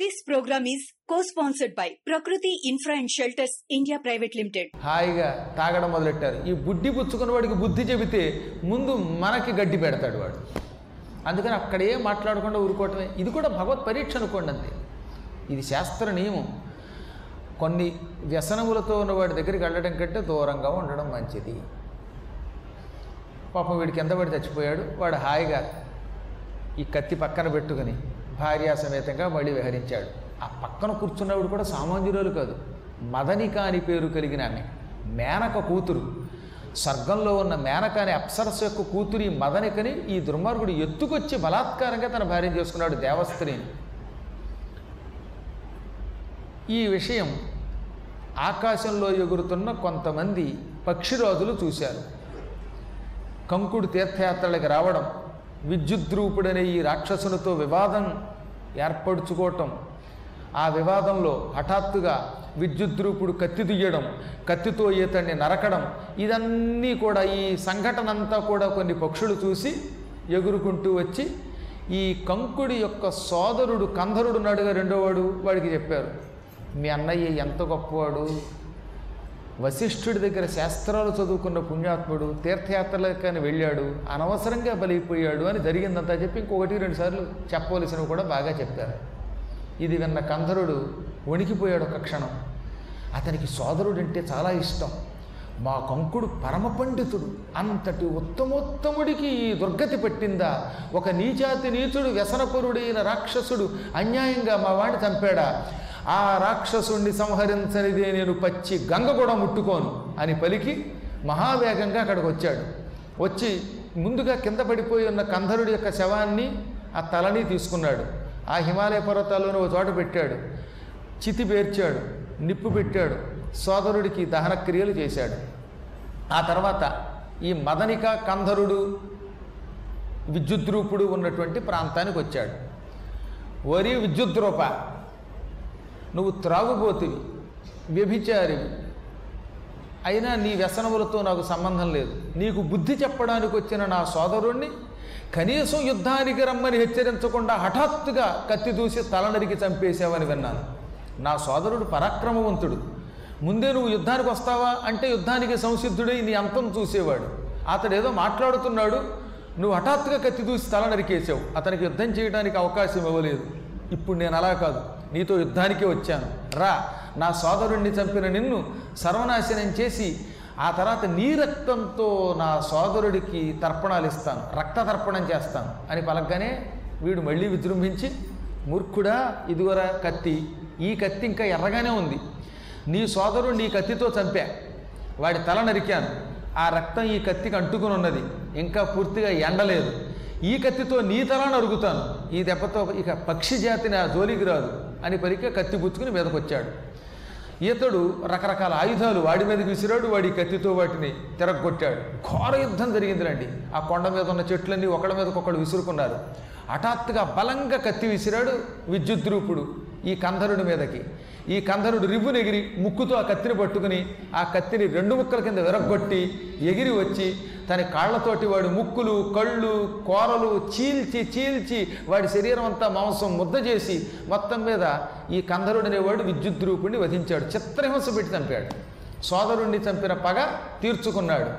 This program is co sponsored by Prakruti infra and shelters India private limited హాయిగా తాగడం మొదలెట్టారు. ఈ బుడ్డి పుచ్చుకున్న వాడికి బుద్ధి చెబితే ముందు మనకి గడ్డి పెడతాడు వాడు. అందుకని అక్కడే మాట్లాడకుండా ఊరుకోవటమే. ఇది కూడా భగవత్ పరీక్ష అనుకోండి అంతే. ఇది శాస్త్ర నియమం. కొన్ని వ్యసనములతో ఉన్న వాడి దగ్గరికి వెళ్ళడం కంటే దూరంగా ఉండడం మంచిది. పాపం వీడికి ఎంత పడి చచ్చిపోయాడు? వాడు హాయిగా ఈ కత్తి పక్కన పెట్టుకుని భార్యాసమేతంగా మళ్ళీ విహరించాడు. ఆ పక్కన కూర్చున్నవాడు కూడా సామాన్యురాలు కాదు. మదనిక అని పేరు కలిగిన ఆమె. మేనక కూతురు. స్వర్గంలో ఉన్న మేనక అనే అప్సరస్ యొక్క కూతురి మదనికని ఈ దుర్మార్గుడు ఎత్తుకొచ్చి బలాత్కారంగా తన భార్యను చేసుకున్నాడు దేవస్త్రీని ఈ విషయం ఆకాశంలో ఎగురుతున్న కొంతమంది పక్షిరాజులు చూశారు. కంకుడు తీర్థయాత్రలకు రావడం విద్యుద్రూపుడనే ఈ రాక్షసునితో వివాదం ఏర్పడుచుకోవటం. ఆ వివాదంలో హఠాత్తుగా విద్యుద్రూపుడు కత్తి దుయ్యడం కత్తితో ఈతన్ని నరకడం ఇదన్నీ కూడా ఈ సంఘటన అంతా కూడా కొన్ని పక్షులు చూసి ఎగురుకుంటూ వచ్చి ఈ కంకుడి యొక్క సోదరుడు కంధరుడు నాడుగా రెండోవాడు వాడికి చెప్పారు మీ అన్నయ్య ఎంత గొప్పవాడు వశిష్ఠుడి దగ్గర శాస్త్రాలు చదువుకున్న పుణ్యాత్ముడు తీర్థయాత్రలకని వెళ్ళాడు అనవసరంగా బలిపోయాడు అని జరిగిందంతా చెప్పి ఇంకొకటి రెండు సార్లు చెప్పవలసినవి కూడా బాగా చెప్పారు. ఇది విన్న కంధరుడు వణికిపోయాడు ఒక క్షణం. అతనికి సోదరుడు అంటే చాలా ఇష్టం. మా కంకుడు పరమ పండితుడు. అంతటి ఉత్తమోత్తముడికి ఈ దుర్గతి పట్టిందా? ఒక నీచాతి నీచుడు వ్యసనపరుడైన రాక్షసుడు అన్యాయంగా మా వాడిని చంపాడా? ఆ రాక్షసుణ్ణి సంహరించనిదే నేను పచ్చి గంగ కూడా ముట్టుకోను అని పలికి మహావేగంగా అక్కడికి వచ్చాడు వచ్చి ముందుగా కింద పడిపోయి ఉన్న కంధరుడి యొక్క శవాన్ని ఆ తలని తీసుకున్నాడు. ఆ హిమాలయ పర్వతాల్లోనే ఒక చోట పెట్టాడు. చితి పేర్చాడు నిప్పు పెట్టాడు సోదరుడికి దహన క్రియలు చేశాడు. ఆ తర్వాత ఈ మదనిక కంధరుడు విద్యుద్రూపుడు ఉన్నటువంటి ప్రాంతానికి వచ్చాడు వరి విద్యుద్రూప నువ్వు త్రాగుబోతివి వ్యభిచారివి. అయినా నీ వ్యసనములతో నాకు సంబంధం లేదు. నీకు బుద్ధి చెప్పడానికి వచ్చిన నా సోదరుణ్ణి కనీసం యుద్ధానికి రమ్మని హెచ్చరించకుండా హఠాత్తుగా కత్తి దూసి తల నరికి చంపేశావని విన్నాను. నా సోదరుడు పరాక్రమవంతుడు. ముందే నువ్వు యుద్ధానికి వస్తావా? అంటే యుద్ధానికి సంసిద్ధుడై నీ అంతం చూసేవాడు. అతడు ఏదో మాట్లాడుతున్నాడు. నువ్వు హఠాత్తుగా కత్తి దూసి తల నరికేసావు అతనికి యుద్ధం చేయడానికి అవకాశం ఇవ్వలేదు. ఇప్పుడు నేను అలా కాదు. నీతో యుద్ధానికి వచ్చాను. రా నా సోదరుణ్ణి చంపిన నిన్ను సర్వనాశనం చేసి ఆ తర్వాత నీ రక్తంతో నా సోదరుడికి తర్పణాలు ఇస్తాను. రక్త తర్పణం చేస్తాను. అని పలకగానే వీడు మళ్ళీ విజృంభించి మూర్ఖుడా ఇదిగోరా కత్తి. ఈ కత్తి ఇంకా ఎర్రగానే ఉంది. నీ సోదరుడు నీ కత్తితో చంపా. వాడి తల నరికాను. ఆ రక్తం ఈ కత్తికి అంటుకుని ఉన్నది ఇంకా పూర్తిగా ఎండలేదు. ఈ కత్తితో నీ తల నరుగుతాను ఈ దెబ్బతో ఇక పక్షి జాతి నా జోలికి రాదు. అని పలికే కత్తి పుచ్చుకుని మీదకొచ్చాడు. వచ్చాడు రకరకాల ఆయుధాలు వాడి మీదకి విసిరాడు వాడి కత్తితో వాటిని తిరగొట్టాడు ఘోర యుద్ధం జరిగిందిరండి. ఆ కొండ మీద ఉన్న చెట్లన్నీ ఒకళ్ళ మీదకి ఒకళ్ళు విసురుకున్నారు. హఠాత్తుగా బలంగా కత్తి విసిరాడు విద్యుద్రూపుడు ఈ కంధరుడి మీదకి. ఈ కంధరుడు రివ్వును ఎగిరి ముక్కుతో ఆ కత్తిని పట్టుకుని ఆ కత్తిని రెండు ముక్కల కింద విరగొట్టి ఎగిరి వచ్చి తన కాళ్ళతోటి వాడు ముక్కులు కళ్ళు కూరలు చీల్చి చీల్చి వాడి శరీరం అంతా మాంసం ముద్ద చేసి మొత్తం మీద ఈ కంధరుడు అనేవాడు విద్యుద్రూపుణ్ణి వధించాడు. చిత్రహింస పెట్టి చంపాడు. సోదరుణ్ణి చంపిన పగ తీర్చుకున్నాడు.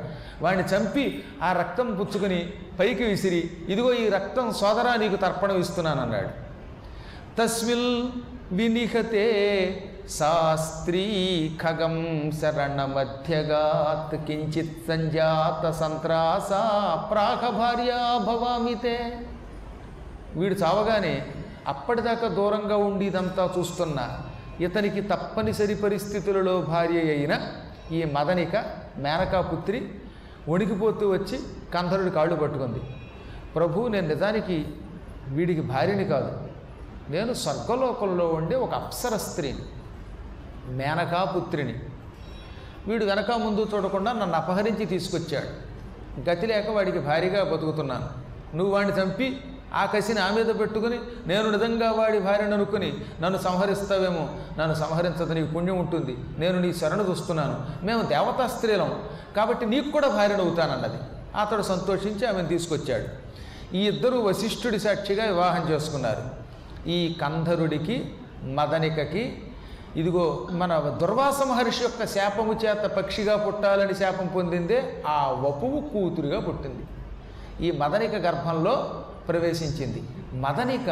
వాడిని చంపి ఆ రక్తం పుచ్చుకుని పైకి విసిరి ఇదిగో ఈ రక్తం సోదరా నీకు తర్పణం ఇస్తున్నానన్నాడు. తస్మిల్ వినిహతే శాస్త్రీ ఖగం శరణమధ్యగాత్ కించిత్ సంజాత సంత్రాస ప్రాహ భార్యా భవామితే వీడు చావగానే అప్పటిదాకా దూరంగా ఉండి ఇదంతా చూస్తున్న ఇతనికి తప్పనిసరి పరిస్థితులలో భార్య అయిన ఈ మదనిక మేనకాపుత్రి వణికిపోతూ వచ్చి కంధరుడి కాళ్ళు పట్టుకుంది. ప్రభు నేను నిజానికి వీడికి భార్యని కాదు. నేను స్వర్గలోకంలో ఉండే ఒక అప్సర స్త్రీని. మేనకాపుత్రిని. వీడు వెనక ముందు చూడకుండా నన్ను అపహరించి తీసుకొచ్చాడు. గతి లేక వాడికి భారీగా బతుకుతున్నాను. నువ్వు వాడిని చంపి ఆ కసిని ఆ మీద పెట్టుకుని నేను నిజంగా వాడి భార్యను అనుకుని నన్ను సంహరిస్తావేమో? నన్ను సంహరించదు నీకు పుణ్యం ఉంటుంది. నేను నీ శరణు చూస్తున్నాను. మేము దేవతా స్త్రీలం. కాబట్టి నీకు కూడా భార్యను అవుతానన్నది. అతడు సంతోషించి ఆమెను తీసుకొచ్చాడు. ఈ ఇద్దరు వశిష్ఠుడి సాక్షిగా వివాహం చేసుకున్నారు. ఈ కంధరుడికి మదనికకి ఇదిగో మన దుర్వాస మహర్షి యొక్క శాపము చేత పక్షిగా పుట్టాలని శాపం పొందిందే ఆ వపువు కూతురుగా పుట్టింది. ఈ మదనిక గర్భంలో ప్రవేశించింది. మదనిక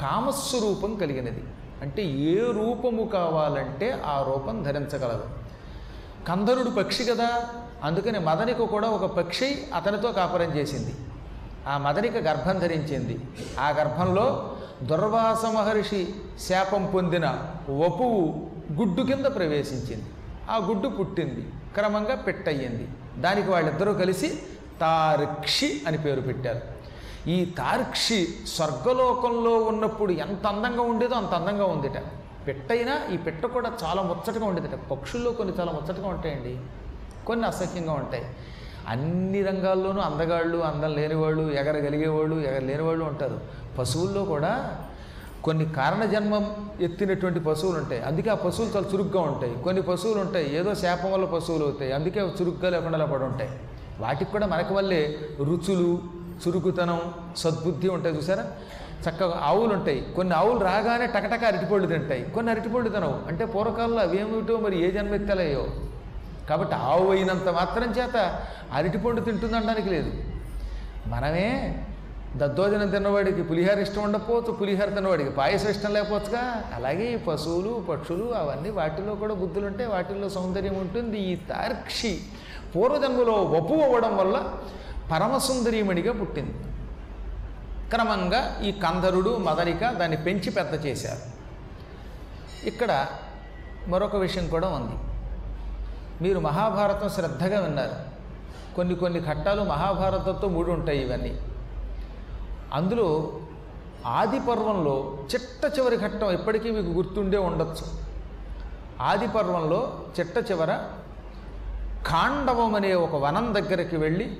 కామస్వరూపం కలిగినది. అంటే ఏ రూపము కావాలంటే ఆ రూపం ధరించగలదు. కందరుడు పక్షి కదా అందుకని మదనిక కూడా ఒక పక్షి అతనితో కాపురం చేసింది. ఆ మదనిక గర్భం ధరించింది. ఆ గర్భంలో దుర్వాస మహర్షి శాపం పొందిన వపువు గుడ్డు కింద ప్రవేశించింది. ఆ గుడ్డు పుట్టింది క్రమంగా పెట్టయ్యింది. దానికి వాళ్ళిద్దరూ కలిసి తార్క్షి అని పేరు పెట్టారు. ఈ తార్క్షి స్వర్గలోకంలో ఉన్నప్పుడు ఎంత అందంగా ఉండేదో అంత అందంగా ఉందిట. పెట్టైనా ఈ పెట్ట కూడా చాలా ముచ్చటగా ఉండేదిట. పక్షుల్లో కొన్ని చాలా ముచ్చటగా ఉంటాయండి. కొన్ని అసహ్యంగా ఉంటాయి. అన్ని రంగాల్లోనూ అందగాళ్ళు అందం లేనివాళ్ళు ఎగరగలిగేవాళ్ళు ఎగర లేనివాళ్ళు ఉంటారు. పశువుల్లో కూడా కొన్ని కారణ జన్మం ఎత్తినటువంటి పశువులు ఉంటాయి. అందుకే ఆ పశువులు చాలా చురుగ్గా ఉంటాయి. కొన్ని పశువులు ఉంటాయి. ఏదో శాపం వల్ల పశువులు అవుతాయి. అందుకే చురుగ్గా లేకుండా పడి ఉంటాయి. వాటికి కూడా మనకి వల్లే రుచులు చురుకుతనం సద్బుద్ధి ఉంటాయి చూసారా? చక్కగా ఆవులు ఉంటాయి. కొన్ని ఆవులు రాగానే టకటక అరటిపళ్ళు తింటాయి. కొన్ని అరటిపళ్ళు తినవు. అంటే పూర్వకాలంలో అవేమిటో మరి ఏ జన్మ ఎత్తలేయో? కాబట్టి ఆవు అయినంత మాత్రం చేత అరటిపండు తింటుందనడానికి లేదు. మనమే దద్దోజనం తిన్నవాడికి పులిహార ఇష్టం ఉండకపోవచ్చు పులిహార తిన్నవాడికి పాయసం ఇష్టం లేకపోవచ్చుగా. అలాగే ఈ పశువులు పక్షులు అవన్నీ వాటిలో కూడా బుద్ధులు ఉంటాయి వాటిల్లో సౌందర్యం ఉంటుంది. ఈ తార్క్షి పూర్వజన్మలో వపు అవ్వడం వల్ల పరమసుందరీమణిగా పుట్టింది. క్రమంగా ఈ కందరుడు మదరిక దాన్ని పెంచి పెద్ద చేశారు. ఇక్కడ మరొక విషయం కూడా ఉంది. మీరు మహాభారతం శ్రద్ధగా విన్నారు. కొన్ని కొన్ని ఘట్టాలు మహాభారతంతో మూడు ఉంటాయి ఇవన్నీ. అందులో ఆది పర్వంలో చిట్ట చివరి ఘట్టం ఎప్పటికీ మీకు గుర్తుండే ఉండొచ్చు. ఆది పర్వంలో చిట్ట చివర ఖాండవం అనే ఒక వనం దగ్గరికి వెళ్ళి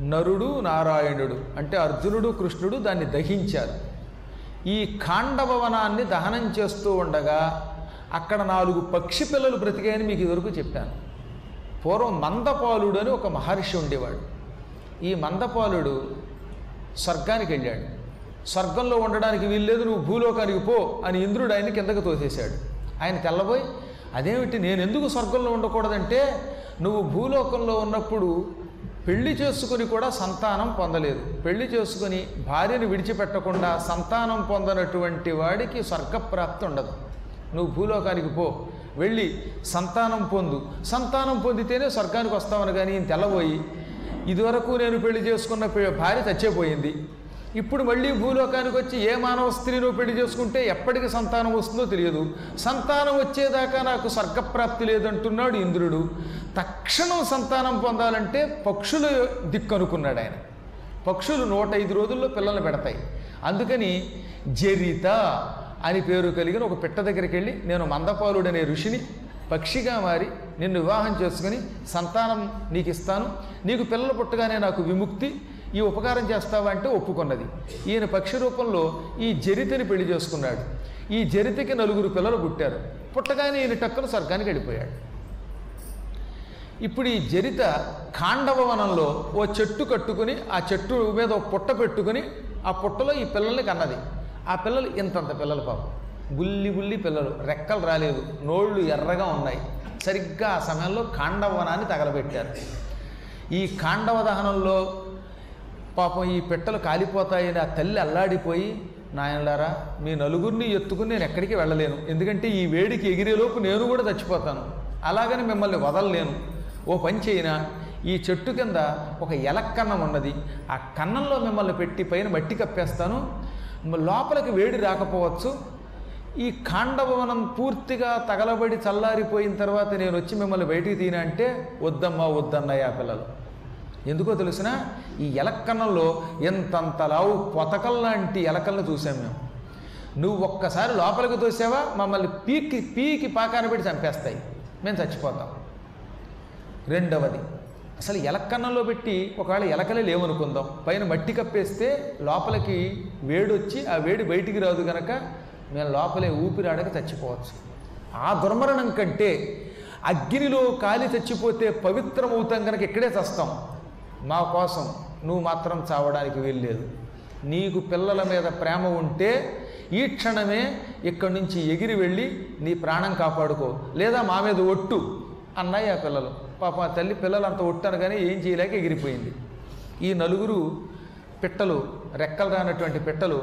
నరుడు నారాయణుడు అంటే అర్జునుడు కృష్ణుడు దాన్ని దహించారు. ఈ ఖాండవ వనాన్ని దహనం చేస్తూ ఉండగా అక్కడ నాలుగు పక్షి పిల్లలు బ్రతికాయని మీకు ఇదివరకు చెప్పాను. పూర్వం మందపాలుడు అని ఒక మహర్షి ఉండేవాడు. ఈ మందపాలుడు స్వర్గానికి వెళ్ళాడు. స్వర్గంలో ఉండడానికి వీల్లేదు నువ్వు భూలోకానికి పో అని ఇంద్రుడు ఆయన కిందకు తోసేశాడు. ఆయన తెల్లబోయి అదేమిటి నేను ఎందుకు స్వర్గంలో ఉండకూడదంటే నువ్వు భూలోకంలో ఉన్నప్పుడు పెళ్ళి చేసుకుని కూడా సంతానం పొందలేదు. పెళ్ళి చేసుకుని భార్యను విడిచిపెట్టకుండా సంతానం పొందనటువంటి వాడికి స్వర్గప్రాప్తి ఉండదు. నువ్వు భూలోకానికి పో. వెళ్ళి సంతానం పొందు. సంతానం పొందితేనే స్వర్గానికి వస్తామని కానీ ఈయన తెల్లబోయి ఇదివరకు నేను పెళ్ళి చేసుకున్న భార్య చచ్చేపోయింది. ఇప్పుడు మళ్ళీ భూలోకానికి వచ్చి ఏ మానవ స్త్రీను పెళ్ళి చేసుకుంటే ఎప్పటికి సంతానం వస్తుందో తెలియదు. సంతానం వచ్చేదాకా నాకు స్వర్గప్రాప్తి లేదంటున్నాడు ఇంద్రుడు. తక్షణం సంతానం పొందాలంటే పక్షులు దిక్కనుకున్నాడు ఆయన. పక్షులు నూట ఐదు రోజుల్లో పిల్లలు పెడతాయి. అందుకని జరిత అని పేరు కలిగిన ఒక పిట్ట దగ్గరికి వెళ్ళి నేను మందపాలుడనే ఋషిని పక్షిగా మారి నిన్ను వివాహం చేసుకుని సంతానం నీకు ఇస్తాను నీకు పిల్లలు పుట్టగానే నాకు విముక్తి ఈ ఉపకారం చేస్తావా? అంటే ఒప్పుకున్నది. ఈయన పక్షి రూపంలో ఈ జరితని పెళ్ళి చేసుకున్నాడు. ఈ జరితకి నలుగురు పిల్లలు పుట్టారు. పుట్టగానే ఈయన టక్కును స్వర్గానికి వెళ్ళిపోయాడు. ఇప్పుడు ఈ జరిత కాండవ వనంలో ఓ చెట్టు కట్టుకుని ఆ చెట్టు మీద ఒక పుట్ట పెట్టుకుని ఆ పుట్టలో ఈ పిల్లల్ని కన్నది. ఆ పిల్లలు ఇంతంత పిల్లలు పాపం. బుల్లి బుల్లి పిల్లలు రెక్కలు రాలేదు నోళ్ళు ఎర్రగా ఉన్నాయి. సరిగ్గా ఆ సమయంలో కాండవనాన్ని తగలబెట్టారు. ఈ కాండవ దహనంలో పాపం ఈ పిట్టలు కాలిపోతాయని ఆ తల్లి అల్లాడిపోయి నాయనలారా మీ నలుగురిని ఎత్తుకుని నేను ఎక్కడికి వెళ్ళలేను. ఎందుకంటే ఈ వేడికి ఎగిరేలోపు నేను కూడా చచ్చిపోతాను. అలాగని మిమ్మల్ని వదలలేను. ఓ పని చేయనా ఈ చెట్టు కింద ఒక ఎలక్కన్నం ఉన్నది. ఆ కన్నంలో మిమ్మల్ని పెట్టి పైన మట్టి కప్పేస్తాను. లోపలికి వేడి రాకపోవచ్చు. ఈ కాండభవనం పూర్తిగా తగలబడి చల్లారిపోయిన తర్వాత నేను వచ్చి మిమ్మల్ని బయటికి తీనా అంటే వద్దమ్మా వద్దన్నయ్య ఆ పిల్లలు. ఎందుకో తెలిసిన ఈ ఎలక్కన్నంలో ఎంతంత లావు పొతకల్లాంటి ఎలకలను చూసాం మేము. నువ్వు ఒక్కసారి లోపలికి తోసావా? మమ్మల్ని పీకి పీకి పాకాన పెట్టి చంపేస్తాయి. మేము చచ్చిపోతాం. రెండవది అసలు ఎలక్కన్నంలో పెట్టి ఒకవేళ ఎలకలే లేవనుకుందాం పైన మట్టి కప్పేస్తే లోపలికి వేడొచ్చి ఆ వేడి బయటికి రాదు కనుక మేము లోపలే ఊపిరాడక చచ్చిపోవచ్చు. ఆ దుర్మరణం కంటే అగ్నిలో కాలి చచ్చిపోతే పవిత్రమవుతాం కనుక ఇక్కడే చస్తాం. మా కోసం నువ్వు మాత్రం చావడానికి వీల్లేదు. నీకు పిల్లల మీద ప్రేమ ఉంటే ఈ క్షణమే ఇక్కడి నుంచి ఎగిరి వెళ్ళి నీ ప్రాణం కాపాడుకో. లేదా మా మీద ఒట్టు అన్నాయి ఆ పిల్లలు. పాపం ఆ తల్లి పిల్లలు అంత ఒట్టు కానీ ఏం చేయలేక ఎగిరిపోయింది. ఈ నలుగురు పిట్టలు రెక్కలు రానటువంటి పిట్టలు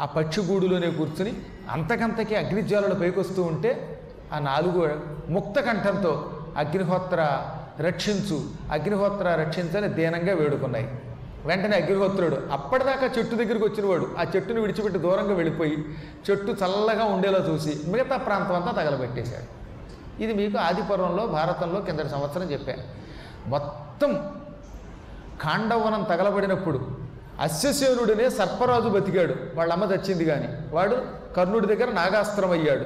ఆ పక్షిగూడులోనే కూర్చుని అంతకంతకి అగ్నిజ్వాలలు పైకొస్తూ ఉంటే ఆ నాలుగు ముక్త కంఠంతో అగ్నిహోత్ర రక్షించు అగ్నిహోత్ర రక్షించని దీనంగా వేడుకున్నాయి. వెంటనే అగ్నిహోత్రుడు అప్పటిదాకా చెట్టు దగ్గరికి వచ్చినవాడు. ఆ చెట్టును విడిచిపెట్టి దూరంగా వెళ్ళిపోయి చెట్టు చల్లగా ఉండేలా చూసి మిగతా ప్రాంతం అంతా తగలబెట్టేశాడు. ఇది మీకు ఆదిపర్వంలో భారతంలో కిందటి సంవత్సరం చెప్పాను. మొత్తం కాండవనం తగలబడినప్పుడు అశ్వసేనుడినే సర్పరాజు బతికాడు. వాళ్ళమ్మ తెచ్చింది చచ్చింది కానీ. వాడు కర్ణుడి దగ్గర నాగాస్త్రం అయ్యాడు.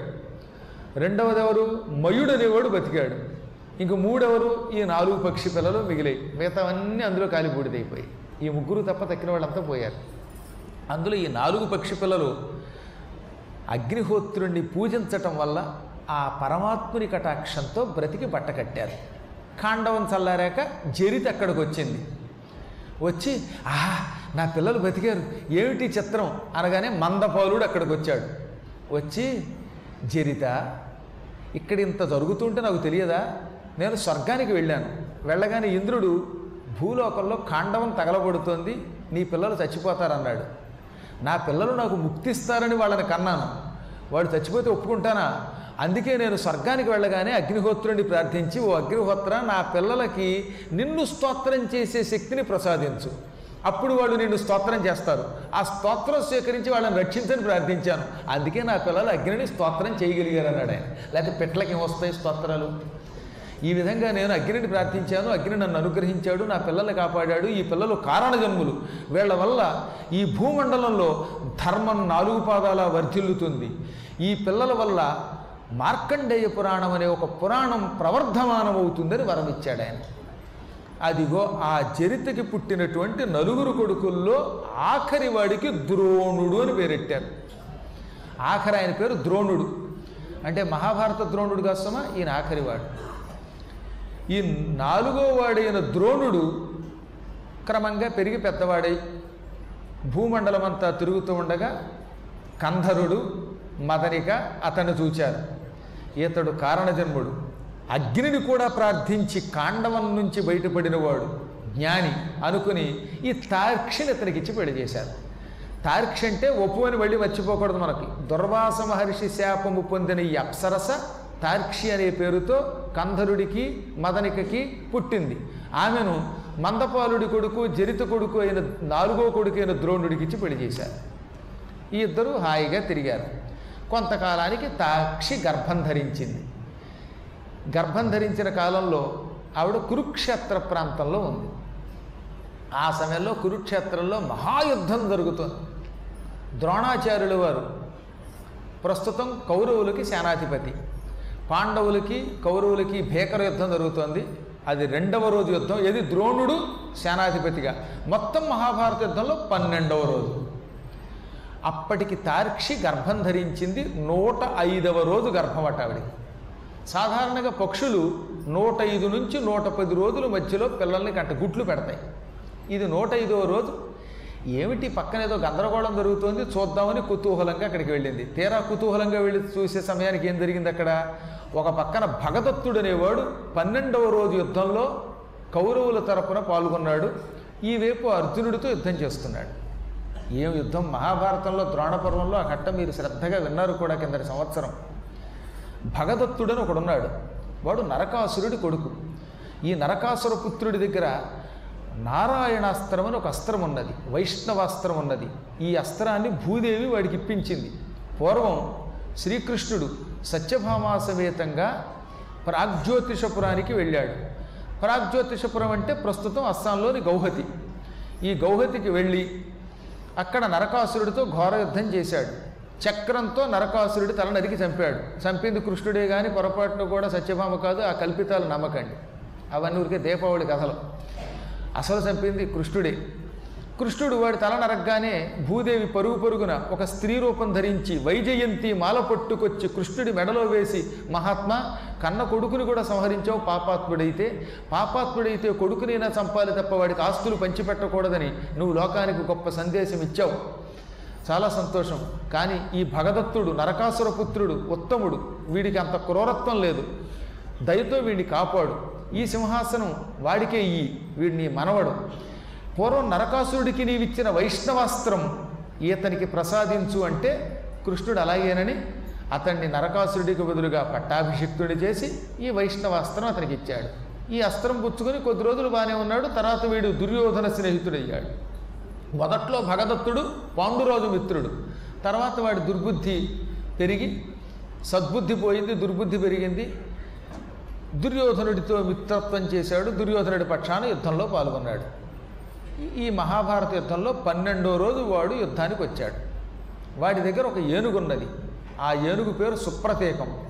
రెండవది ఎవరు మయుడు అనేవాడు బతికాడు. ఇంక మూడెవరు? ఈ నాలుగు పక్షి పిల్లలు మిగిలాయి. మిగతావన్నీ అందులో కాలిపూడిదైపోయి ఈ ముగ్గురు తప్ప తక్కిన వాళ్ళంతా పోయారు. అందులో ఈ నాలుగు పక్షి పిల్లలు అగ్నిహోత్రుణ్ణి పూజించటం వల్ల ఆ పరమాత్ముని కటాక్షంతో బ్రతికి బట్టకట్టారు ఖాండవం చల్లారాక జరిత అక్కడికి వచ్చింది వచ్చి ఆహా నా పిల్లలు బతికారు ఏమిటి చిత్రం? అనగానే మందపాలుడు అక్కడికి వచ్చాడు వచ్చి జరిత ఇక్కడ ఇంత జరుగుతుంటే నాకు తెలియదా? నేను స్వర్గానికి వెళ్ళాను. వెళ్ళగానే ఇంద్రుడు భూలోకంలో కాండవం తగలబడుతోంది. నీ పిల్లలు చచ్చిపోతారన్నాడు. నా పిల్లలు నాకు ముక్తిస్తారని వాళ్ళని కన్నాను. వాడు చచ్చిపోతే ఒప్పుకుంటానా? అందుకే నేను స్వర్గానికి వెళ్ళగానే అగ్నిహోత్రుని ప్రార్థించి ఓ అగ్నిహోత్ర నా పిల్లలకి నిన్ను స్తోత్రం చేసే శక్తిని ప్రసాదించు. అప్పుడు వాళ్ళు నిన్ను స్తోత్రం చేస్తారు. ఆ స్తోత్రం స్వీకరించి వాళ్ళని రక్షించని ప్రార్థించాను. అందుకే నా పిల్లలు అగ్నిని స్తోత్రం చేయగలిగారు అన్నాడు ఆయన. లేకపోతే పిట్లకి వస్తాయి స్తోత్రాలు? ఈ విధంగా నేను అగ్నిని ప్రార్థించాను. అగ్ని నన్ను అనుగ్రహించాడు నా పిల్లల్ని కాపాడాడు. ఈ పిల్లలు కారణజన్ములు. వీళ్ళ వల్ల ఈ భూమండలంలో ధర్మం నాలుగు పాదాల వర్ధిల్లుతుంది. ఈ పిల్లల వల్ల మార్కండేయ పురాణం అనే ఒక పురాణం ప్రవర్ధమానమవుతుందని వరమిచ్చాడు ఆయన. అదిగో ఆ చరితకి పుట్టినటువంటి నలుగురు కొడుకుల్లో ఆఖరి వాడికి ద్రోణుడు అని పేరెట్టారు. ఆఖరి ఆయన పేరు ద్రోణుడు. అంటే మహాభారత ద్రోణుడు కాస్తమా ఈయన ఆఖరివాడు ఈ నాలుగో వాడైన ద్రోణుడు క్రమంగా పెరిగి పెద్దవాడై భూమండలం అంతా తిరుగుతూ ఉండగా కంధరుడు మదనిక అతన్ని చూచారు. ఇతడు కారణజన్ముడు. అగ్నిని కూడా ప్రార్థించి కాండవం నుంచి బయటపడినవాడు జ్ఞాని అనుకుని ఈ తార్క్షిని ఇతనికిచ్చి పెళ్ళి చేశారు. తార్క్షి అంటే ఒప్పు అని మళ్ళీ మర్చిపోకూడదు మనకి. దుర్వాస మహర్షి శాపము పొందిన ఈ అప్సరస తార్క్షి అనే పేరుతో కంధరుడికి మదనికకి పుట్టింది. ఆమెను మందపాలుడి కొడుకు జరిత కొడుకు అయిన నాలుగో కొడుకు అయిన ద్రోణుడికి ఇచ్చి పెళ్ళి చేశారు. ఈ ఇద్దరు హాయిగా తిరిగారు. కొంతకాలానికి తాక్షి గర్భం ధరించింది. గర్భం ధరించిన కాలంలో ఆవిడ కురుక్షేత్ర ప్రాంతంలో ఉంది. ఆ సమయంలో కురుక్షేత్రంలో మహాయుద్ధం జరుగుతుంది. ద్రోణాచార్యుల వారు ప్రస్తుతం కౌరవులకి సేనాధిపతి. పాండవులకి కౌరవులకి భీకర యుద్ధం జరుగుతోంది. అది రెండవ రోజు యుద్ధం. ఏది ద్రోణుడు సేనాధిపతిగా. మొత్తం మహాభారత యుద్ధంలో పన్నెండవ రోజు. అప్పటికి తార్క్షి గర్భం ధరించింది నూట ఐదవ రోజు గర్భమట ఆవిడికి. సాధారణంగా పక్షులు నూట ఐదు నుంచి నూట పది రోజుల మధ్యలో పిల్లల్ని కంట గుట్లు పెడతాయి. ఇది నూట ఐదవ రోజు. ఏమిటి పక్కన ఏదో గందరగోళం జరుగుతోంది? చూద్దామని కుతూహలంగా అక్కడికి వెళ్ళింది. తీరా కుతూహలంగా వెళ్ళి చూసే సమయానికి ఏం జరిగింది అక్కడ? ఒక పక్కన భగదత్తుడు అనేవాడు పన్నెండవ రోజు యుద్ధంలో కౌరవుల తరపున పాల్గొన్నాడు. ఈ వైపు అర్జునుడితో యుద్ధం చేస్తున్నాడు. ఏం యుద్ధం మహాభారతంలో ద్రోణపర్వంలో ఆ ఘట్టం మీరు శ్రద్ధగా విన్నారు కూడా కిందటి సంవత్సరం. భగదత్తుడని ఒకడున్నాడు. వాడు నరకాసురుడి కొడుకు. ఈ నరకాసుర పుత్రుడి దగ్గర నారాయణాస్త్రం అని ఒక అస్త్రం ఉన్నది. వైష్ణవాస్త్రం ఉన్నది. ఈ అస్త్రాన్ని భూదేవి వాడికి ఇప్పించింది. పూర్వం శ్రీకృష్ణుడు సత్యభామా సమేతంగా ప్రాగ్జ్యోతిషపురానికి వెళ్ళాడు. ప్రాగ్జ్యోతిషపురం అంటే ప్రస్తుతం అస్సాంలోని గౌహతి. ఈ గౌహతికి వెళ్ళి అక్కడ నరకాసురుడితో ఘోర యుద్ధం చేశాడు. చక్రంతో నరకాసురుడి తల నరికి చంపాడు. చంపింది కృష్ణుడే కానీ పొరపాటును కూడా సత్యభామ కాదు ఆ కల్పితాలు నమ్మకండి. అవన్నీ ఊరికే దీపావళి కథలు. అసలు చంపింది కృష్ణుడే. కృష్ణుడు వాడి తల నరగ్గానే భూదేవి పరుగు పరుగున ఒక స్త్రీ రూపం ధరించి వైజయంతి మాల పట్టుకొచ్చి కృష్ణుడి మెడలో వేసి మహాత్మా కన్న కొడుకుని కూడా సంహరించావు పాపాత్ముడైతే. పాపాత్ముడైతే కొడుకునైనా చంపాలి తప్ప వాడికి ఆస్తులు పంచిపెట్టకూడదని నువ్వు లోకానికి గొప్ప సందేశం ఇచ్చావు. చాలా సంతోషం. కానీ ఈ భగదత్తుడు నరకాసుర పుత్రుడు ఉత్తముడు వీడికి అంత క్రూరత్వం లేదు. దయతో వీడిని కాపాడు. ఈ సింహాసనం వాడికే ఇయ్యి. వీడిని మనవడు. పూర్వం నరకాసురుడికి నీవిచ్చిన వైష్ణవాస్త్రం ఈతనికి ప్రసాదించు అంటే కృష్ణుడు అలాగేనని అతన్ని నరకాసురుడికి బదులుగా పట్టాభిషిక్తుడి చేసి ఈ వైష్ణవాస్త్రం అతనికి ఇచ్చాడు. ఈ అస్త్రం పుచ్చుకొని కొద్ది రోజులు బాగానే ఉన్నాడు తర్వాత వీడు దుర్యోధన స్నేహితుడయ్యాడు. మొదట్లో భగదత్తుడు పాండురాజు మిత్రుడు. తర్వాత వాడి దుర్బుద్ధి పెరిగి సద్బుద్ధి పోయింది దుర్బుద్ధి పెరిగింది. దుర్యోధనుడితో మిత్రత్వం చేశాడు దుర్యోధనుడి పక్షాన యుద్ధంలో పాల్గొన్నాడు. ఈ మహాభారత యుద్ధంలో పన్నెండో రోజు వాడు యుద్ధానికి వచ్చాడు. వాడి దగ్గర ఒక ఏనుగు ఉన్నది. ఆ ఏనుగు పేరు సుప్రతీకం.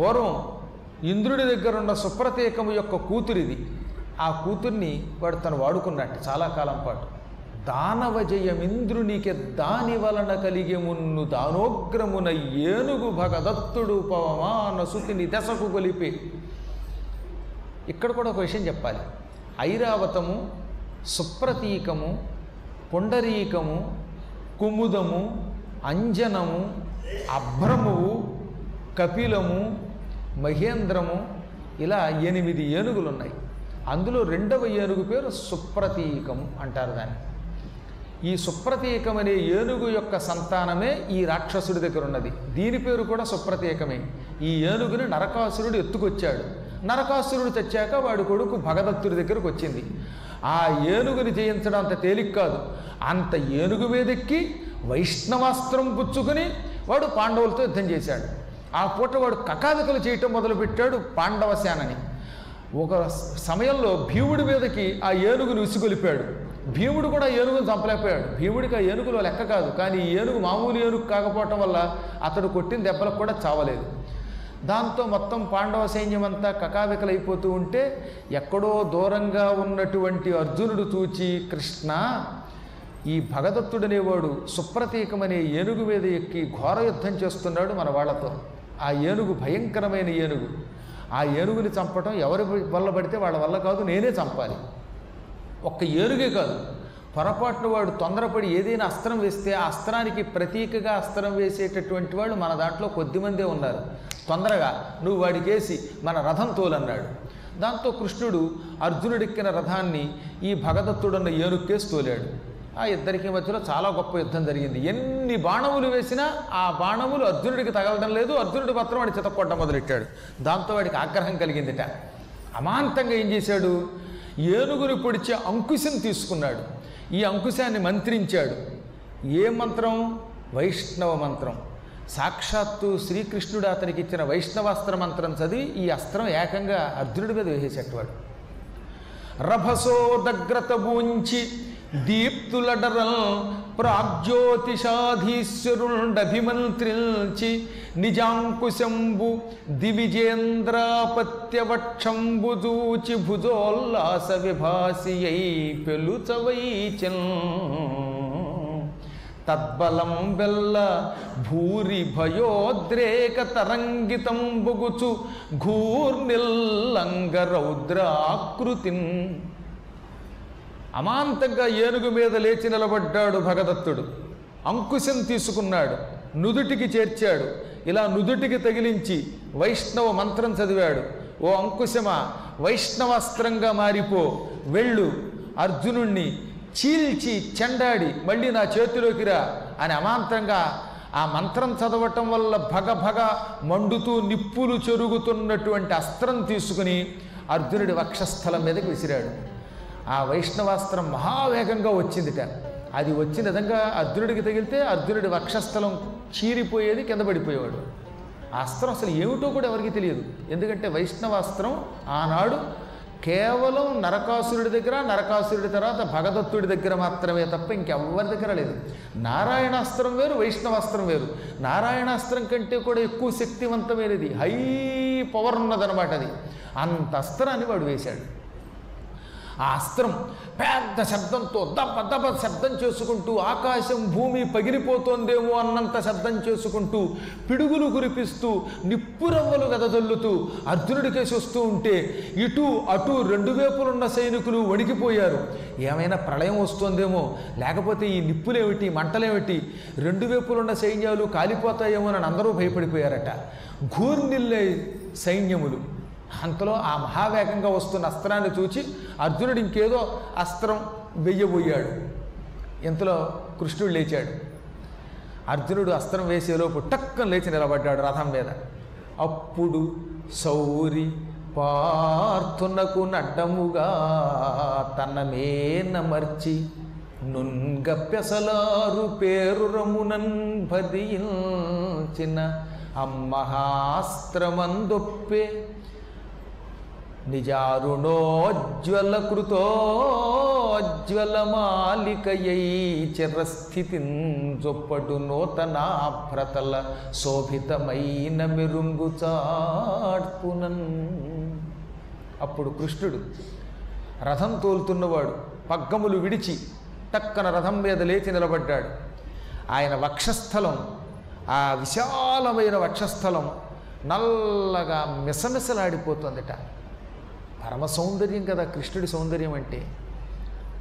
పూర్వం ఇంద్రుడి దగ్గర ఉన్న సుప్రతీకము యొక్క కూతురిది. ఆ కూతుర్ని వాడు తను వాడుకున్నట్టు చాలా కాలం పాటు. దానవజయమింద్రునికి దాని వలన కలిగి మున్ను దానోగ్రమున ఏనుగు భగదత్తుడు పవమాన సుతిని దశకు గొలిపి ఇక్కడ కూడా ఒక విషయం చెప్పాలి. ఐరావతము సుప్రతీకము పుండరీకము కుముదము అంజనము అభ్రమువు కపిలము మహేంద్రము ఇలా ఎనిమిది ఏనుగులు ఉన్నాయి అందులో రెండవ ఏనుగు పేరు సుప్రతీకము అంటారు దాన్ని. ఈ సుప్రతీకం అనే ఏనుగు యొక్క సంతానమే ఈ రాక్షసుడి దగ్గర ఉన్నది దీని పేరు కూడా సుప్రతీకమే. ఈ ఏనుగుని నరకాసురుడు ఎత్తుకొచ్చాడు. నరకాసురుడు తెచ్చాక వాడి కొడుకు భగదత్తుడి దగ్గరకు వచ్చింది. ఆ ఏనుగుని జయించడం అంత తేలిక కాదు. అంత ఏనుగు మీదెక్కి వైష్ణవాస్త్రం పుచ్చుకుని వాడు పాండవులతో యుద్ధం చేశాడు. ఆ పూట వాడు కకావికలు చేయటం మొదలుపెట్టాడు పాండవసేనని ఒక సమయంలో భీముడి మీదకి ఆ ఏనుగును విసుగొలిపాడు. భీముడు కూడా ఏనుగును చంపలేకపోయాడు. భీముడికి ఆ ఏనుగులో లెక్క కాదు. కానీ ఏనుగు మామూలు ఏనుగు కాకపోవటం వల్ల అతడు కొట్టిన దెబ్బలకు కూడా చావలేదు. దాంతో మొత్తం పాండవ సైన్యం అంతా కకావికలైపోతూ ఉంటే ఎక్కడో దూరంగా ఉన్నటువంటి అర్జునుడు చూచి కృష్ణ ఈ భగదత్తుడనేవాడు సుప్రతీకమనే ఏనుగు మీద ఎక్కి ఘోర యుద్ధం చేస్తున్నాడు మన వాళ్ళతో. ఆ ఏనుగు భయంకరమైన ఏనుగు. ఆ ఏనుగుని చంపటం ఎవరి వల్ల పడితే వాళ్ళ వల్ల కాదు నేనే చంపాలి. ఒక్క ఏనుగే కాదు. పొరపాటున వాడు తొందరపడి ఏదైనా అస్త్రం వేస్తే ఆ అస్త్రానికి ప్రతీకగా అస్త్రం వేసేటటువంటి వాళ్ళు మన దాంట్లో కొద్దిమందే ఉన్నారు. తొందరగా నువ్వు వాడికేసి మన రథం తోలన్నాడు. దాంతో కృష్ణుడు అర్జునుడెక్కిన రథాన్ని ఈ భగదత్తుడన్న ఏనుక్కేసి తోలాడు. ఆ ఇద్దరికి మధ్యలో చాలా గొప్ప యుద్ధం జరిగింది. ఎన్ని బాణములు వేసినా ఆ బాణములు అర్జునుడికి తగలడం లేదు అర్జునుడి మాత్రం వాడి చితక్కొట్టడం మొదలెట్టాడు. దాంతో వాడికి ఆగ్రహం కలిగిందిట. అమాంతంగా ఏం చేశాడు? ఏనుగుని పొడిచే అంకుశం తీసుకున్నాడు. ఈ అంకుశాన్ని మంత్రించాడు. ఏ మంత్రం? వైష్ణవ మంత్రం. సాక్షాత్తు శ్రీకృష్ణుడు అతనికి ఇచ్చిన వైష్ణవాస్త్ర మంత్రం చదివి ఈ అస్త్రం ఏకంగా అర్జునుడి మీద వేసేసేటవాడు. రభసోదగ్రత బూంచి దీప్తులడరల్ ప్రాగ్జ్యోతిషాధీశ్వరుండభిమంత్రించి నిజాంకుశంబు దివిజేంద్రాపత్యవక్షంబుజూచి భుజోల్లాస విభాసియై పెలుచవైచన్ తద్బలం బెల్ల భూరి భయోద్రేక తరంగితం బొగుచు ఘూర్నిల్లంగ రౌద్రాకృతిన్ అమాంతంగా ఏనుగు మీద లేచి నిలబడ్డాడు భగదత్తుడు. అంకుశం తీసుకున్నాడు. నుదుటికి చేర్చాడు. ఇలా నుదుటికి తగిలించి వైష్ణవ మంత్రం చదివాడు. ఓ అంకుశమా వైష్ణవాస్త్రంగా మారిపో. వెళ్ళు. అర్జునుణ్ణి చీల్చి చెండాడి మళ్ళీ నా చేతిలోకి రా అని అమాంతంగా ఆ మంత్రం చదవటం వల్ల భగ భగ మండుతూ నిప్పులు చెరుగుతున్నటువంటి అస్త్రం తీసుకుని అర్జునుడి వక్షస్థలం మీదకి విసిరాడు. ఆ వైష్ణవాస్త్రం మహావేగంగా వచ్చిందిట. అది వచ్చిన విధంగా అర్జునుడికి తగిలితే అర్జునుడి వక్షస్థలం చీరిపోయేది కింద పడిపోయేవాడు. ఆ అస్త్రం అసలు ఏమిటో కూడా ఎవరికి తెలియదు. ఎందుకంటే వైష్ణవాస్త్రం ఆనాడు కేవలం నరకాసురుడి దగ్గర నరకాసురుడి తర్వాత భగదత్తుడి దగ్గర మాత్రమే తప్ప ఇంకెవ్వరి దగ్గర లేదు. నారాయణాస్త్రం వేరు వైష్ణవాస్త్రం వేరు. నారాయణాస్త్రం కంటే కూడా ఎక్కువ శక్తివంతమైనది హై పవర్ ఉన్నదనమాట అది. అంత అస్త్రాన్ని వాడు వేశాడు. ఆ అస్త్రం పెద్ద శబ్దంతో దబ్బ దబ్బ శబ్దం చేసుకుంటూ ఆకాశం భూమి పగిలిపోతోందేమో అన్నంత శబ్దం చేసుకుంటూ పిడుగులు కురిపిస్తూ నిప్పురవ్వలు వెదజల్లుతూ అర్జునుడి కేసి వస్తూ ఉంటే ఇటు అటు రెండు వేపులున్న సైనికులు వణికిపోయారు. ఏమైనా ప్రళయం వస్తోందేమో? లేకపోతే ఈ నిప్పులేమిటి మంటలేమిటి? రెండు వైపులున్న సైన్యాలు కాలిపోతాయేమో అని అందరూ భయపడిపోయారట. ఘూర్నిల్లే సైన్యములు. అంతలో ఆ మహావేగంగా వస్తున్న అస్త్రాన్ని చూచి అర్జునుడు ఇంకేదో అస్త్రం వెయ్యబోయాడు. ఇంతలో కృష్ణుడు లేచాడు. అర్జునుడు అస్త్రం వేసేలోపు టక్కన లేచి నిలబడ్డాడు రథం మీద. అప్పుడు సౌరి పార్థునకు నడ్డముగా తన మేన మర్చి నున్గప్యసలారు పేరు రమునన్ భదించిన అమ్మహాస్త్రమందొప్పే నిజారుణోజ్వల కృతోజ్వల మాలికయై చిరస్థితిన్ జొప్పడు నూతనాభ్రతల శోభితమైన మెరుంగు చాడ్పునన్ అప్పుడు కృష్ణుడు రథం తోలుతున్నవాడు పగ్గములు విడిచి టక్కన రథం మీద లేచి నిలబడ్డాడు. ఆయన వక్షస్థలం ఆ విశాలమైన వక్షస్థలం నల్లగా మిసమిసలాడిపోతుందిట. పరమ సౌందర్యం కదా కృష్ణుడి సౌందర్యం అంటే.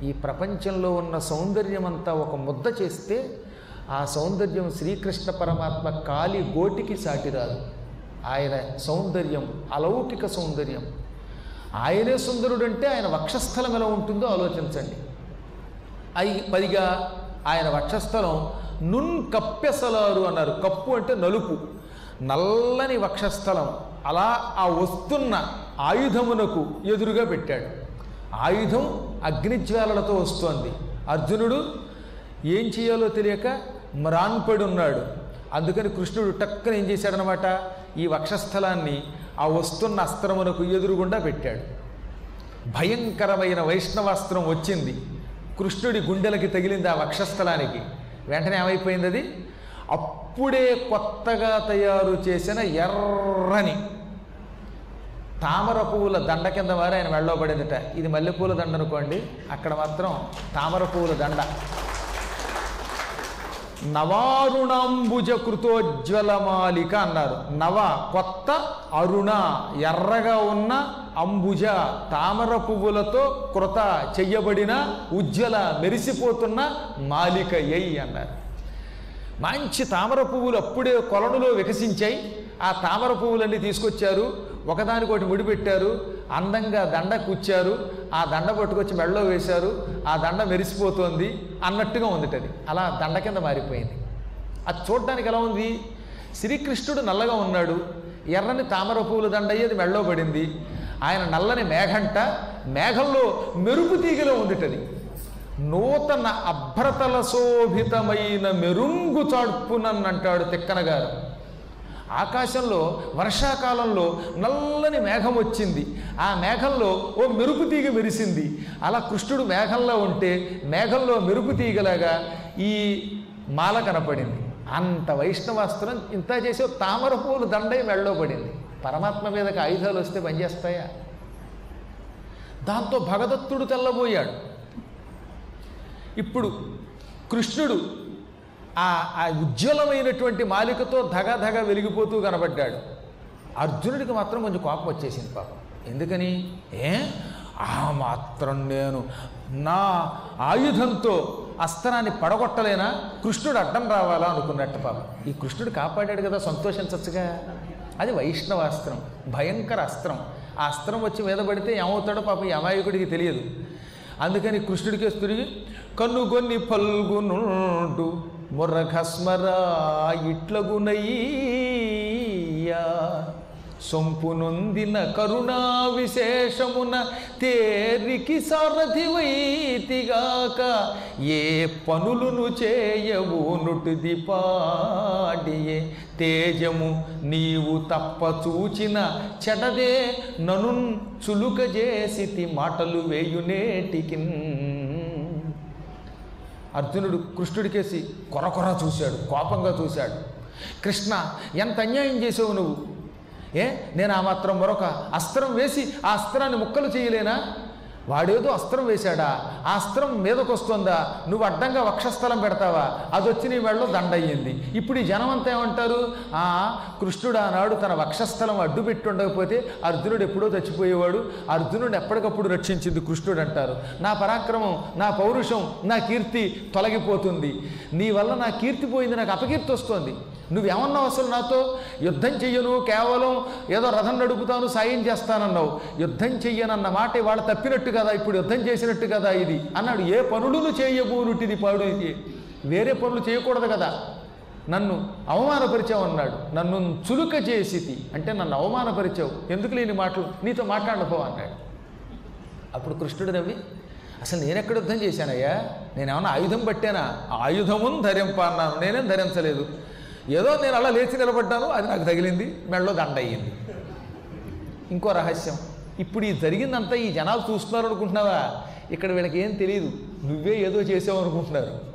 ఈ ప్రపంచంలో ఉన్న సౌందర్యం అంతా ఒక ముద్ద చేస్తే ఆ సౌందర్యం శ్రీకృష్ణ పరమాత్మ కాలి గోటికి సాటిరాదు ఆయన సౌందర్యం అలౌకిక సౌందర్యం. ఆయనే సుందరుడు అంటే ఆయన వక్షస్థలం ఎలా ఉంటుందో ఆలోచించండి. అయి పదిగా ఆయన వక్షస్థలం నున్ కప్పెసలారు అన్నారు. కప్పు అంటే నలుపు. నల్లని వక్షస్థలం. అలా ఆ వస్తున్న ఆయుధమునకు ఎదురుగా పెట్టాడు. ఆయుధం అగ్నిజ్వాలలతో వస్తోంది. అర్జునుడు ఏం చేయాలో తెలియక మ్రాన్పడి ఉన్నాడు అందుకని కృష్ణుడు టక్కన ఏం చేశాడనమాట ఈ వక్షస్థలాన్ని ఆ వస్తున్న అస్త్రమునకు ఎదురుగుండా పెట్టాడు. భయంకరమైన వైష్ణవాస్త్రం వచ్చింది. కృష్ణుడి గుండెలకి తగిలింది ఆ వక్షస్థలానికి. వెంటనే ఏమైపోయింది అది? అప్పుడే కొత్తగా తయారు చేసిన ఎర్రని తామర పువ్వుల దండ కింద వారు ఆయన వెళ్ళబడిందిట ఇది మల్లెపూల దండ అనుకోండి అక్కడ మాత్రం తామర పువ్వుల దండ. నవారుణాంబుజ కృతోజ్వలమాలిక అన్నారు. నవ కొత్త అరుణ ఎర్రగా ఉన్న అంబుజ తామర పువ్వులతో కృత చెయ్యబడిన ఉజ్వల మెరిసిపోతున్న మాలిక ఎయ్ అన్నారు. మంచి తామర పువ్వులు అప్పుడే కొలనులో వికసించాయి. ఆ తామర పువ్వులన్నీ తీసుకొచ్చారు. ఒకదానికొకటి ముడిపెట్టారు అందంగా దండ కూర్చారు ఆ దండ పట్టుకొచ్చి మెడలో వేశారు ఆ దండ మెరిసిపోతోంది అన్నట్టుగా ఉందిట అది అలా దండ కింద మారిపోయింది. అది చూడడానికి ఎలా ఉంది? శ్రీకృష్ణుడు నల్లగా ఉన్నాడు ఎర్రని తామర పువ్వుల దండ అయ్యేది మెడలో పడింది. ఆయన నల్లని మేఘంట మేఘంలో మెరుపు తీగలో ఉందిటది. నూతన అభ్రతల శోభితమైన మెరుంగు చాడ్పునన్నంటాడు తిక్కన గారు ఆకాశంలో వర్షాకాలంలో నల్లని మేఘం వచ్చింది. ఆ మేఘంలో ఓ మెరుపు తీగ మెరిసింది. అలా కృష్ణుడు మేఘంలో ఉంటే మేఘంలో మెరుపు తీగలాగా ఈ మాల కనపడింది. అంత వైష్ణవాస్త్రం ఇంత చేసే తామర పూలు దండై మెళ్ళో పడింది. పరమాత్మ మీదకి ఆయుధాలు వస్తే పనిచేస్తాయా? దాంతో భగదత్తుడు తెల్లబోయాడు. ఇప్పుడు కృష్ణుడు ఆ ఆ ఉజ్వలమైనటువంటి మాలికతో ధగ ధగ వెలిగిపోతూ కనబడ్డాడు. అర్జునుడికి మాత్రం కొంచెం కోపం వచ్చేసింది పాపం. ఎందుకని? ఏ? ఆ మాత్రం నేను నా ఆయుధంతో అస్త్రాన్ని పడగొట్టలేనా? కృష్ణుడు అడ్డం రావాలా అనుకున్నట్టు పాపం. ఈ కృష్ణుడు కాపాడాడు కదా సంతోషించచ్చుగా అది వైష్ణవాస్త్రం భయంకర అస్త్రం. ఆ అస్త్రం వచ్చి మీద పడితే ఏమవుతాడో పాపం యమాయకుడికి తెలియదు. అందుకని కృష్ణుడికి తిరిగి కన్నుగొన్ని పల్గునుండు మురఘస్మరా ఇట్లగునయ్యా సొంపునొందిన కరుణా విశేషమున తేరికి సారథివైతిగాక. ఏ పనులును చేయవు నుటిది పాడియే తేజము నీవు తప్ప చూచిన చెడదే నను చులుక చేసి మాటలు వేయునేటికిన్. అర్జునుడు కృష్ణుడికేసి కొర చూశాడు కోపంగా చూశాడు. కృష్ణ ఎంత అన్యాయం చేసావు నువ్వు? ఏ నేను ఆ మాత్రం మరొక అస్త్రం వేసి ఆ అస్త్రాన్ని ముక్కలు చేయలేనా? వాడేదో అస్త్రం వేశాడా? ఆ అస్త్రం మీదకు వస్తుందా నువ్వు అడ్డంగా వక్షస్థలం పెడతావా? అది వచ్చి నీ వెళ్ళ దండయ్యింది. ఇప్పుడు ఈ జనం అంతా ఏమంటారు? ఆ కృష్ణుడు ఆనాడు తన వక్షస్థలం అడ్డు పెట్టి ఉండకపోతే అర్జునుడు ఎప్పుడో చచ్చిపోయేవాడు. అర్జునుడు ఎప్పటికప్పుడు రక్షించింది కృష్ణుడు అంటారు. నా పరాక్రమం నా పౌరుషం నా కీర్తి తొలగిపోతుంది. నీ వల్ల నా కీర్తి పోయింది నాకు అపకీర్తి వస్తుంది నువ్వేమన్నావు అసలు నాతో? యుద్ధం చెయ్యను కేవలం ఏదో రథం నడుపుతాను సాయం చేస్తానన్నావు. యుద్ధం చెయ్యనన్న మాట ఇవాళ తప్పినట్టు కదా ఇప్పుడు యుద్ధం చేసినట్టు కదా ఇది? అన్నాడు. ఏ పనులను చేయబోనుటిది పాడు ఇది? వేరే పనులు చేయకూడదు కదా. నన్ను అవమానపరిచావు అన్నాడు. నన్ను చులుక చేసితి అంటే నన్ను అవమానపరిచావు. ఎందుకు లేని మాటలు? నీతో మాట్లాడపో అన్నాడు. అప్పుడు కృష్ణుడు నవ్వి అసలు నేనెక్కడ యుద్ధం చేశానయ్యా? నేనేమన్నా ఆయుధం పట్టానా? ఆయుధమును ధరింప అన్నాను. నేనేం ధరించలేదు. ఏదో నేను అలా లేచి నిలబడ్డాను అది నాకు తగిలింది మెడలో దండ అయ్యింది. ఇంకో రహస్యం ఇప్పుడు ఈ జరిగిందంతా ఈ జనాలు చూస్తున్నారు అనుకుంటున్నావా ఇక్కడ వీళ్ళకి ఏం తెలియదు నువ్వే ఏదో చేసావు అనుకుంటున్నారు.